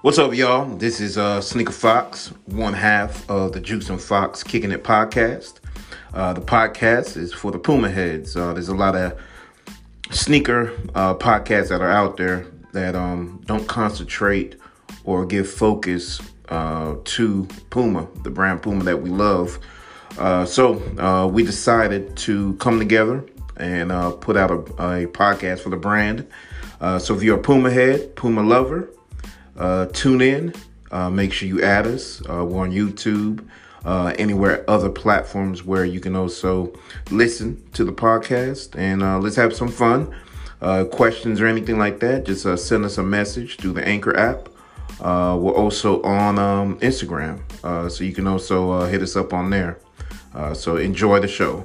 What's up, y'all? This is uh, Sneaker Fox, one half of the Juice and Fox Kicking It podcast. Uh, the podcast is for the Puma heads. Uh, there's a lot of sneaker uh, podcasts that are out there that um, don't concentrate or give focus uh, to Puma, the brand Puma that we love. Uh, so uh, we decided to come together and put out a, a, podcast for the brand. So if you're a Puma head, Puma lover, uh, tune in. make sure you add us. we're on YouTube, anywhere other platforms where you can also listen to the podcast, and let's have some fun. questions or anything like that, just send us a message through the Anchor app. Uh, we're also on um, Instagram, uh, so you can also uh, hit us up on there. Uh, so enjoy the show.